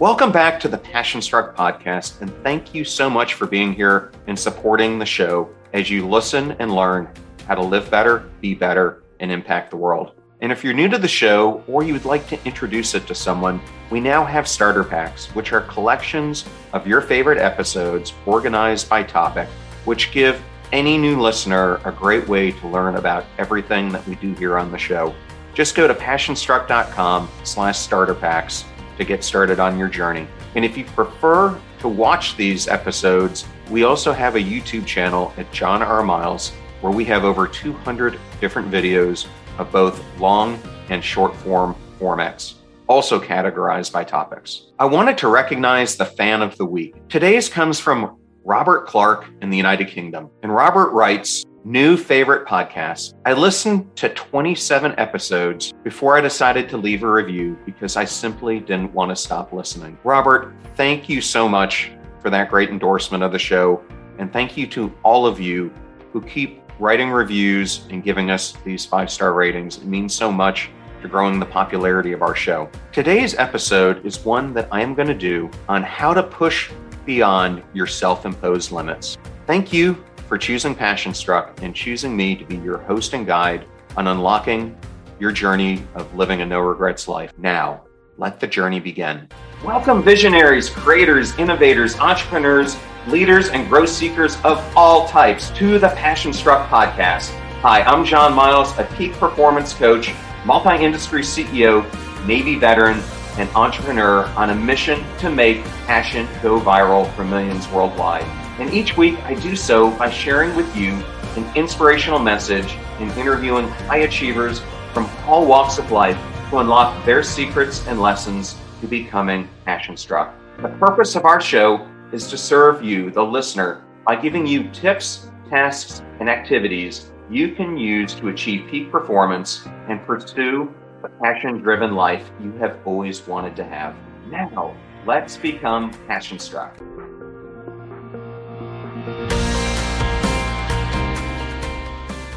Welcome back to the Passion Struck podcast, and thank you so much for being here and supporting the show as you listen and learn how to live better, be better, and impact the world. And if you're new to the show or you would like to introduce it to someone, we now have starter packs, which are collections of your favorite episodes organized by topic, which give any new listener a great way to learn about everything that we do here on the show. Just go to passionstruck.com slash starter packs to get started on your journey. And if you prefer to watch these episodes, we also have a YouTube channel at John R. Miles where we have over 200 different videos of both long and short form formats, also categorized by topics. I wanted to recognize the fan of the week. Today's comes from Robert Clark in the United Kingdom. And Robert writes, new favorite podcast. I listened to 27 episodes before I decided to leave a review because I simply didn't want to stop listening. Robert, thank you so much for that great endorsement of the show. And thank you to all of you who keep writing reviews and giving us these five star ratings. It means so much to growing the popularity of our show. Today's episode is one that I am going to do on how to push beyond your self imposed limits. Thank you for choosing Passion Struck and choosing me to be your host and guide on unlocking your journey of living a no regrets life. Now, let the journey begin. Welcome, visionaries, creators, innovators, entrepreneurs, leaders, and growth seekers of all types to the Passion Struck podcast. Hi, I'm John Miles, a peak performance coach, multi industry CEO, Navy veteran, and entrepreneur on a mission to make passion go viral for millions worldwide. And each week I do so by sharing with you an inspirational message and interviewing high achievers from all walks of life to unlock their secrets and lessons to becoming passion struck. The purpose of our show is to serve you, the listener, by giving you tips, tasks, and activities you can use to achieve peak performance and pursue the passion driven life you have always wanted to have. Now, let's become passion struck.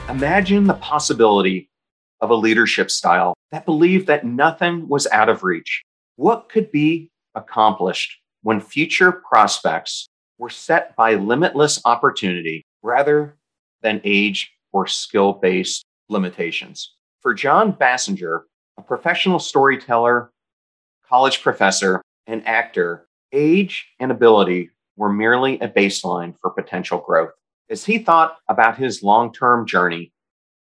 Imagine the possibility of a leadership style that believed that nothing was out of reach. What could be accomplished when future prospects were set by limitless opportunity rather than age or skill based limitations? For John Bassinger, a professional storyteller, college professor, and actor, age and ability were merely a baseline for potential growth. As he thought about his long term journey,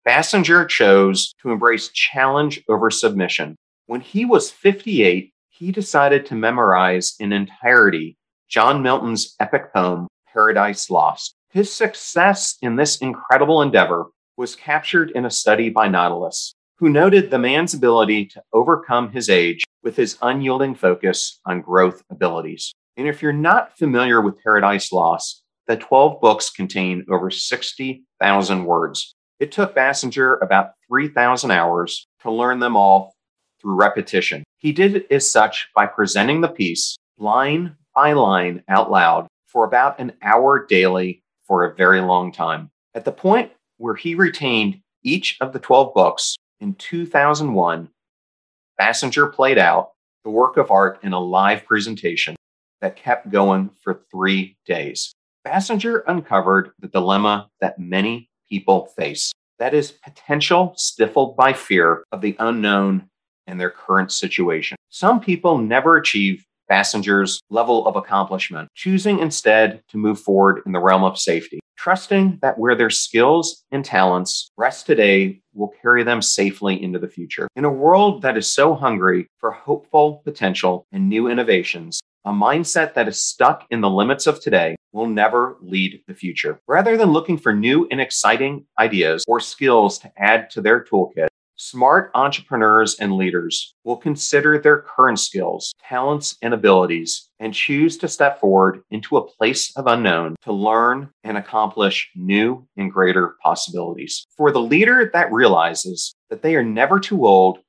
Bassinger chose to embrace challenge over submission. When he was 58, he decided to memorize in entirety John Milton's epic poem, Paradise Lost. His success in this incredible endeavor was captured in a study by Nautilus, who noted the man's ability to overcome his age with his unyielding focus on growth abilities. And if you're not familiar with Paradise Lost, the 12 books contain over 60,000 words. It took Bassinger about 3,000 hours to learn them all through repetition. He did it as such by presenting the piece line by line out loud for about an hour daily for a very long time. At the point where he retained each of the 12 books in 2001, Bassinger played out the work of art in a live presentation that kept going for three days. Basinger uncovered the dilemma that many people face that is, potential stifled by fear of the unknown and their current situation. Some people never achieve Basinger's level of accomplishment, choosing instead to move forward in the realm of safety, trusting that where their skills and talents rest today will carry them safely into the future. In a world that is so hungry for hopeful potential and new innovations, a mindset that is stuck in the limits of today will never lead the future. Rather than looking for new and exciting ideas or skills to add to their toolkit, Smart entrepreneurs and leaders will consider their current skills, talents, and abilities and choose to step forward into a place of unknown to learn and accomplish new and greater possibilities. For the leader that realizes that they are never too old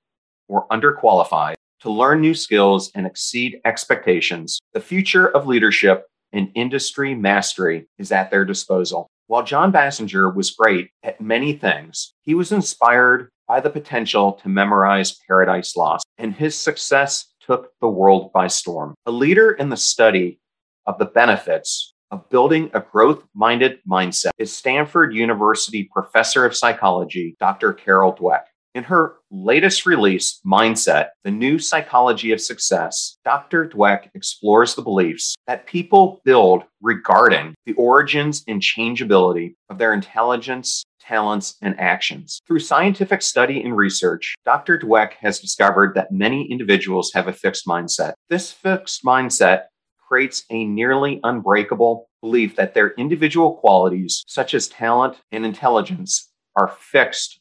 or underqualified to learn new skills and exceed expectations, the future of leadership and industry mastery is at their disposal. While John Bassinger was great at many things, he was inspired by the potential to memorize Paradise Lost, and his success took the world by storm. A leader in the study of the benefits of building a growth minded mindset is Stanford University professor of psychology, Dr. Carol Dweck. In her latest release, Mindset, The New Psychology of Success, Dr. Dweck explores the beliefs that people build regarding the origins and changeability of their intelligence, talents, and actions. Through scientific study and research, Dr. Dweck has discovered that many individuals have a fixed mindset. This fixed mindset creates a nearly unbreakable belief that their individual qualities, such as talent and intelligence, are fixed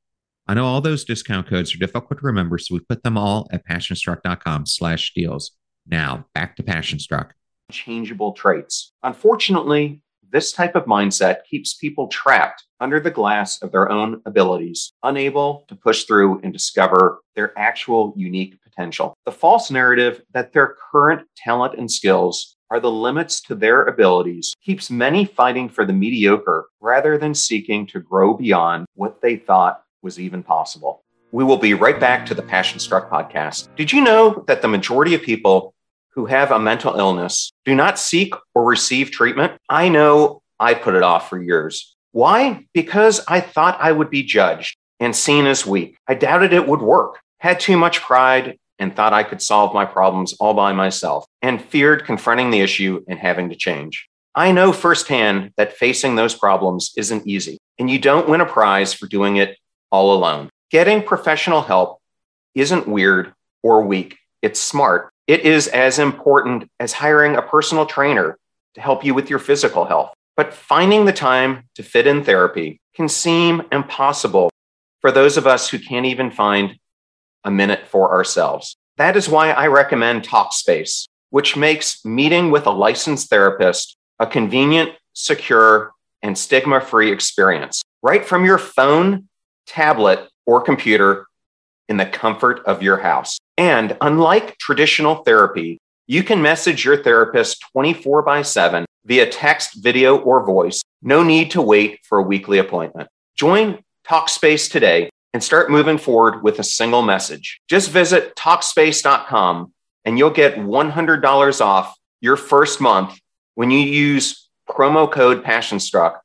I know all those discount codes are difficult to remember, so we put them all at passionstruck.com slash deals. Now, back to Passionstruck. Changeable traits. Unfortunately, this type of mindset keeps people trapped under the glass of their own abilities, unable to push through and discover their actual unique potential. The false narrative that their current talent and skills are the limits to their abilities keeps many fighting for the mediocre rather than seeking to grow beyond what they thought was even possible. We will be right back to the Passion Struck podcast. Did you know that the majority of people who have a mental illness do not seek or receive treatment? I know I put it off for years. Why? Because I thought I would be judged and seen as weak. I doubted it would work, had too much pride, and thought I could solve my problems all by myself, and feared confronting the issue and having to change. I know firsthand that facing those problems isn't easy, and you don't win a prize for doing it all alone. Getting professional help isn't weird or weak, it's smart. It is as important as hiring a personal trainer to help you with your physical health. But finding the time to fit in therapy can seem impossible for those of us who can't even find a minute for ourselves. That is why I recommend Talkspace, which makes meeting with a licensed therapist a convenient, secure, and stigma free experience. Right from your phone tablet, or computer in the comfort of your house. And unlike traditional therapy, you can message your therapist 24 by 7 via text, video, or voice. No need to wait for a weekly appointment. Join Talkspace today and start moving forward with a single message. Just visit Talkspace.com and you'll get $100 off your first month when you use promo code PassionStruck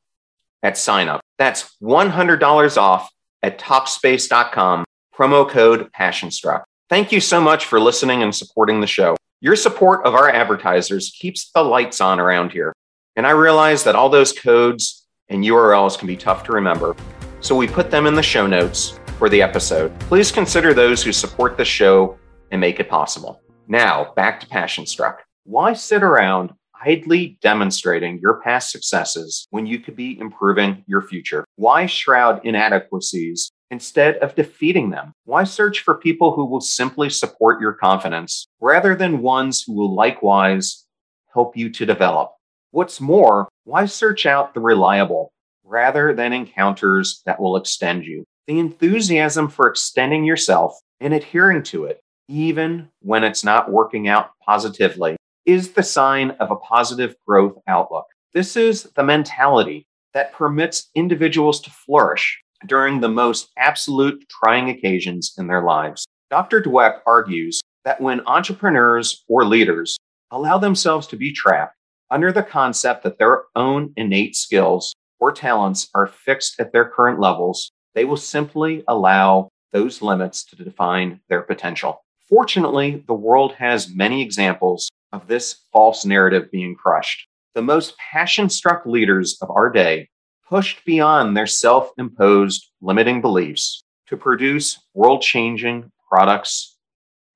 at sign up. That's $100 off at Talkspace.com, promo code PassionStruck. Thank you so much for listening and supporting the show. Your support of our advertisers keeps the lights on around here. And I realize that all those codes and URLs can be tough to remember, so we put them in the show notes for the episode. Please consider those who support the show and make it possible. Now, back to Passion Struck. Why sit around idly demonstrating your past successes when you could be improving your future? Why shroud inadequacies instead of defeating them? Why search for people who will simply support your confidence rather than ones who will likewise help you to develop? What's more, why search out the reliable rather than encounters that will extend you? The enthusiasm for extending yourself and adhering to it even when it's not working out positively, is the sign of a positive growth outlook. This is the mentality that permits individuals to flourish during the most absolute trying occasions in their lives. Dr. Dweck argues that when entrepreneurs or leaders allow themselves to be trapped under the concept that their own innate skills or talents are fixed at their current levels, they will simply allow those limits to define their potential. Fortunately, the world has many examples of this false narrative being crushed. The most passion struck leaders of our day pushed beyond their self imposed limiting beliefs to produce world changing products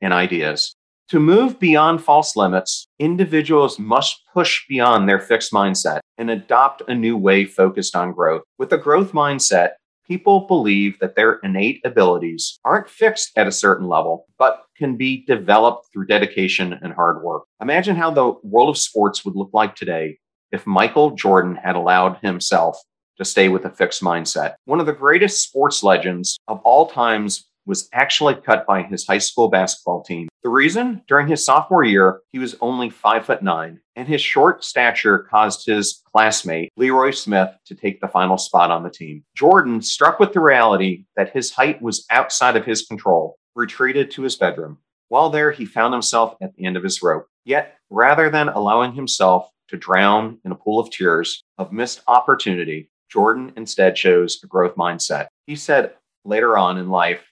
and ideas. To move beyond false limits, individuals must push beyond their fixed mindset and adopt a new way focused on growth. With a growth mindset, people believe that their innate abilities aren't fixed at a certain level, but can be developed through dedication and hard work. Imagine how the world of sports would look like today if Michael Jordan had allowed himself to stay with a fixed mindset. One of the greatest sports legends of all times was actually cut by his high school basketball team. The reason? During his sophomore year, he was only five foot nine, and his short stature caused his classmate, Leroy Smith, to take the final spot on the team. Jordan, struck with the reality that his height was outside of his control, retreated to his bedroom. While there, he found himself at the end of his rope. Yet, rather than allowing himself to drown in a pool of tears of missed opportunity, Jordan instead chose a growth mindset. He said later on in life,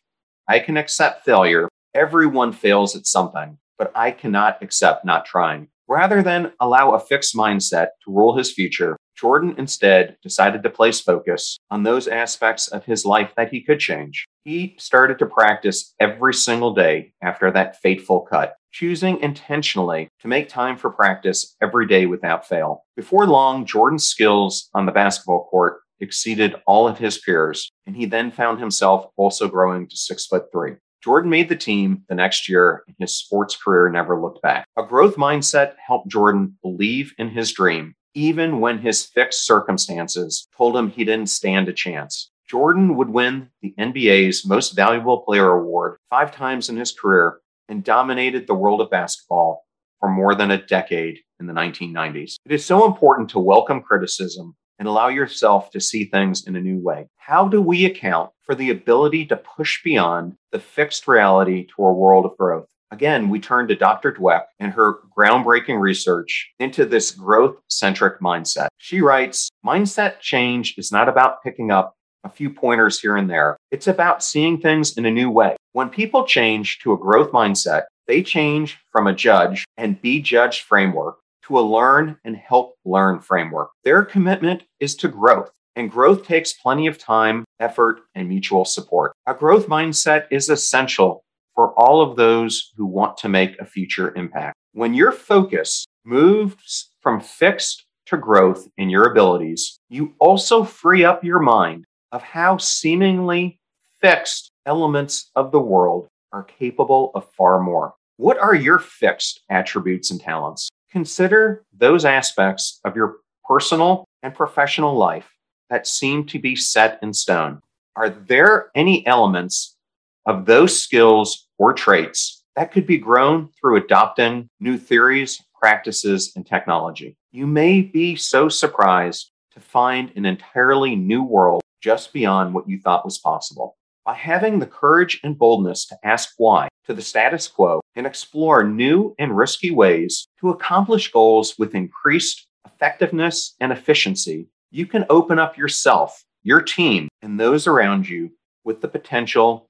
I can accept failure. Everyone fails at something, but I cannot accept not trying. Rather than allow a fixed mindset to rule his future, Jordan instead decided to place focus on those aspects of his life that he could change. He started to practice every single day after that fateful cut, choosing intentionally to make time for practice every day without fail. Before long, Jordan's skills on the basketball court exceeded all of his peers, and he then found himself also growing to six foot three. Jordan made the team the next year, and his sports career never looked back. A growth mindset helped Jordan believe in his dream, even when his fixed circumstances told him he didn't stand a chance. Jordan would win the NBA's Most Valuable Player Award five times in his career and dominated the world of basketball for more than a decade in the 1990s. It is so important to welcome criticism and allow yourself to see things in a new way. How do we account for the ability to push beyond the fixed reality to a world of growth? Again, we turn to Dr. Dweck and her groundbreaking research into this growth centric mindset. She writes Mindset change is not about picking up a few pointers here and there, it's about seeing things in a new way. When people change to a growth mindset, they change from a judge and be judged framework to a learn and help learn framework. Their commitment is to growth, and growth takes plenty of time, effort, and mutual support. A growth mindset is essential for all of those who want to make a future impact. When your focus moves from fixed to growth in your abilities, you also free up your mind of how seemingly fixed elements of the world are capable of far more. What are your fixed attributes and talents? Consider those aspects of your personal and professional life that seem to be set in stone. Are there any elements of those skills or traits that could be grown through adopting new theories, practices, and technology? You may be so surprised to find an entirely new world just beyond what you thought was possible. By having the courage and boldness to ask why to the status quo and explore new and risky ways to accomplish goals with increased effectiveness and efficiency, you can open up yourself, your team, and those around you with the potential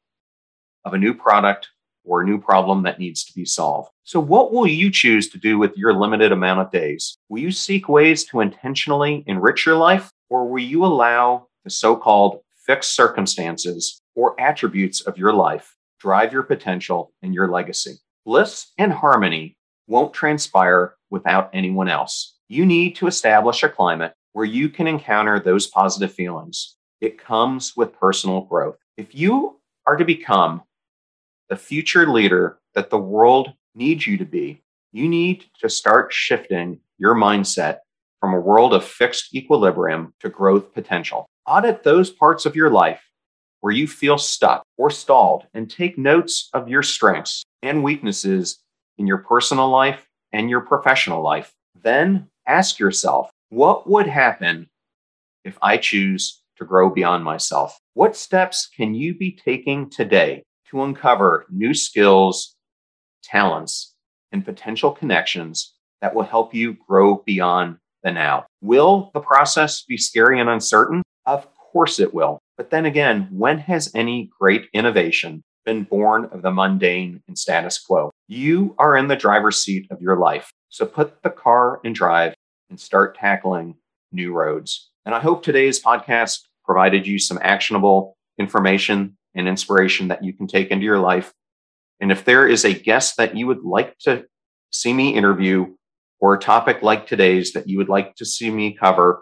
of a new product or a new problem that needs to be solved. So, what will you choose to do with your limited amount of days? Will you seek ways to intentionally enrich your life, or will you allow the so called fixed circumstances or attributes of your life drive your potential and your legacy? Bliss and harmony won't transpire without anyone else. You need to establish a climate where you can encounter those positive feelings. It comes with personal growth. If you are to become the future leader that the world needs you to be, you need to start shifting your mindset from a world of fixed equilibrium to growth potential. Audit those parts of your life where you feel stuck or stalled and take notes of your strengths. and weaknesses in your personal life and your professional life. Then ask yourself, what would happen if I choose to grow beyond myself? What steps can you be taking today to uncover new skills, talents, and potential connections that will help you grow beyond the now? Will the process be scary and uncertain? Of course it will. But then again, when has any great innovation been born of the mundane and status quo? You are in the driver's seat of your life. So put the car in drive and start tackling new roads. And I hope today's podcast provided you some actionable information and inspiration that you can take into your life. And if there is a guest that you would like to see me interview or a topic like today's that you would like to see me cover,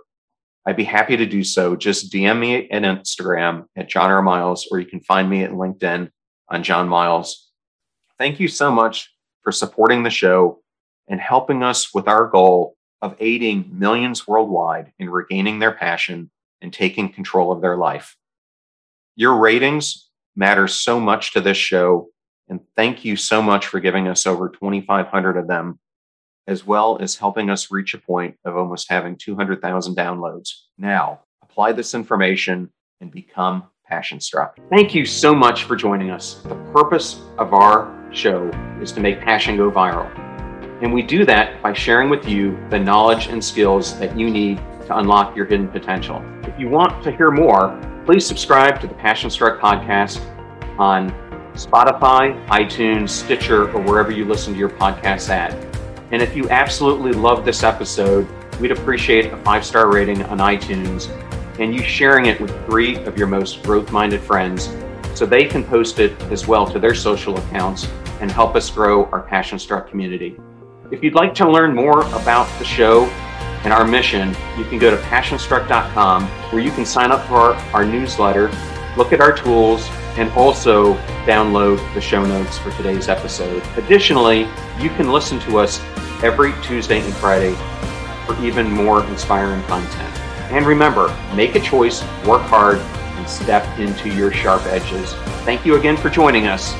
I'd be happy to do so. Just DM me at Instagram at John R. Miles, or you can find me at LinkedIn on John Miles. Thank you so much for supporting the show and helping us with our goal of aiding millions worldwide in regaining their passion and taking control of their life. Your ratings matter so much to this show, and thank you so much for giving us over 2,500 of them, as well as helping us reach a point of almost having 200,000 downloads. Now, apply this information and become passion struck. Thank you so much for joining us. The purpose of our show is to make passion go viral. And we do that by sharing with you the knowledge and skills that you need to unlock your hidden potential. If you want to hear more, please subscribe to the Passion Struck podcast on Spotify, iTunes, Stitcher, or wherever you listen to your podcasts at. And if you absolutely love this episode, we'd appreciate a five star rating on iTunes and you sharing it with three of your most growth minded friends so they can post it as well to their social accounts and help us grow our Passion Struck community. If you'd like to learn more about the show and our mission, you can go to passionstruck.com where you can sign up for our, our newsletter, look at our tools, and also download the show notes for today's episode. Additionally, you can listen to us every Tuesday and Friday for even more inspiring content. And remember, make a choice, work hard, and step into your sharp edges. Thank you again for joining us.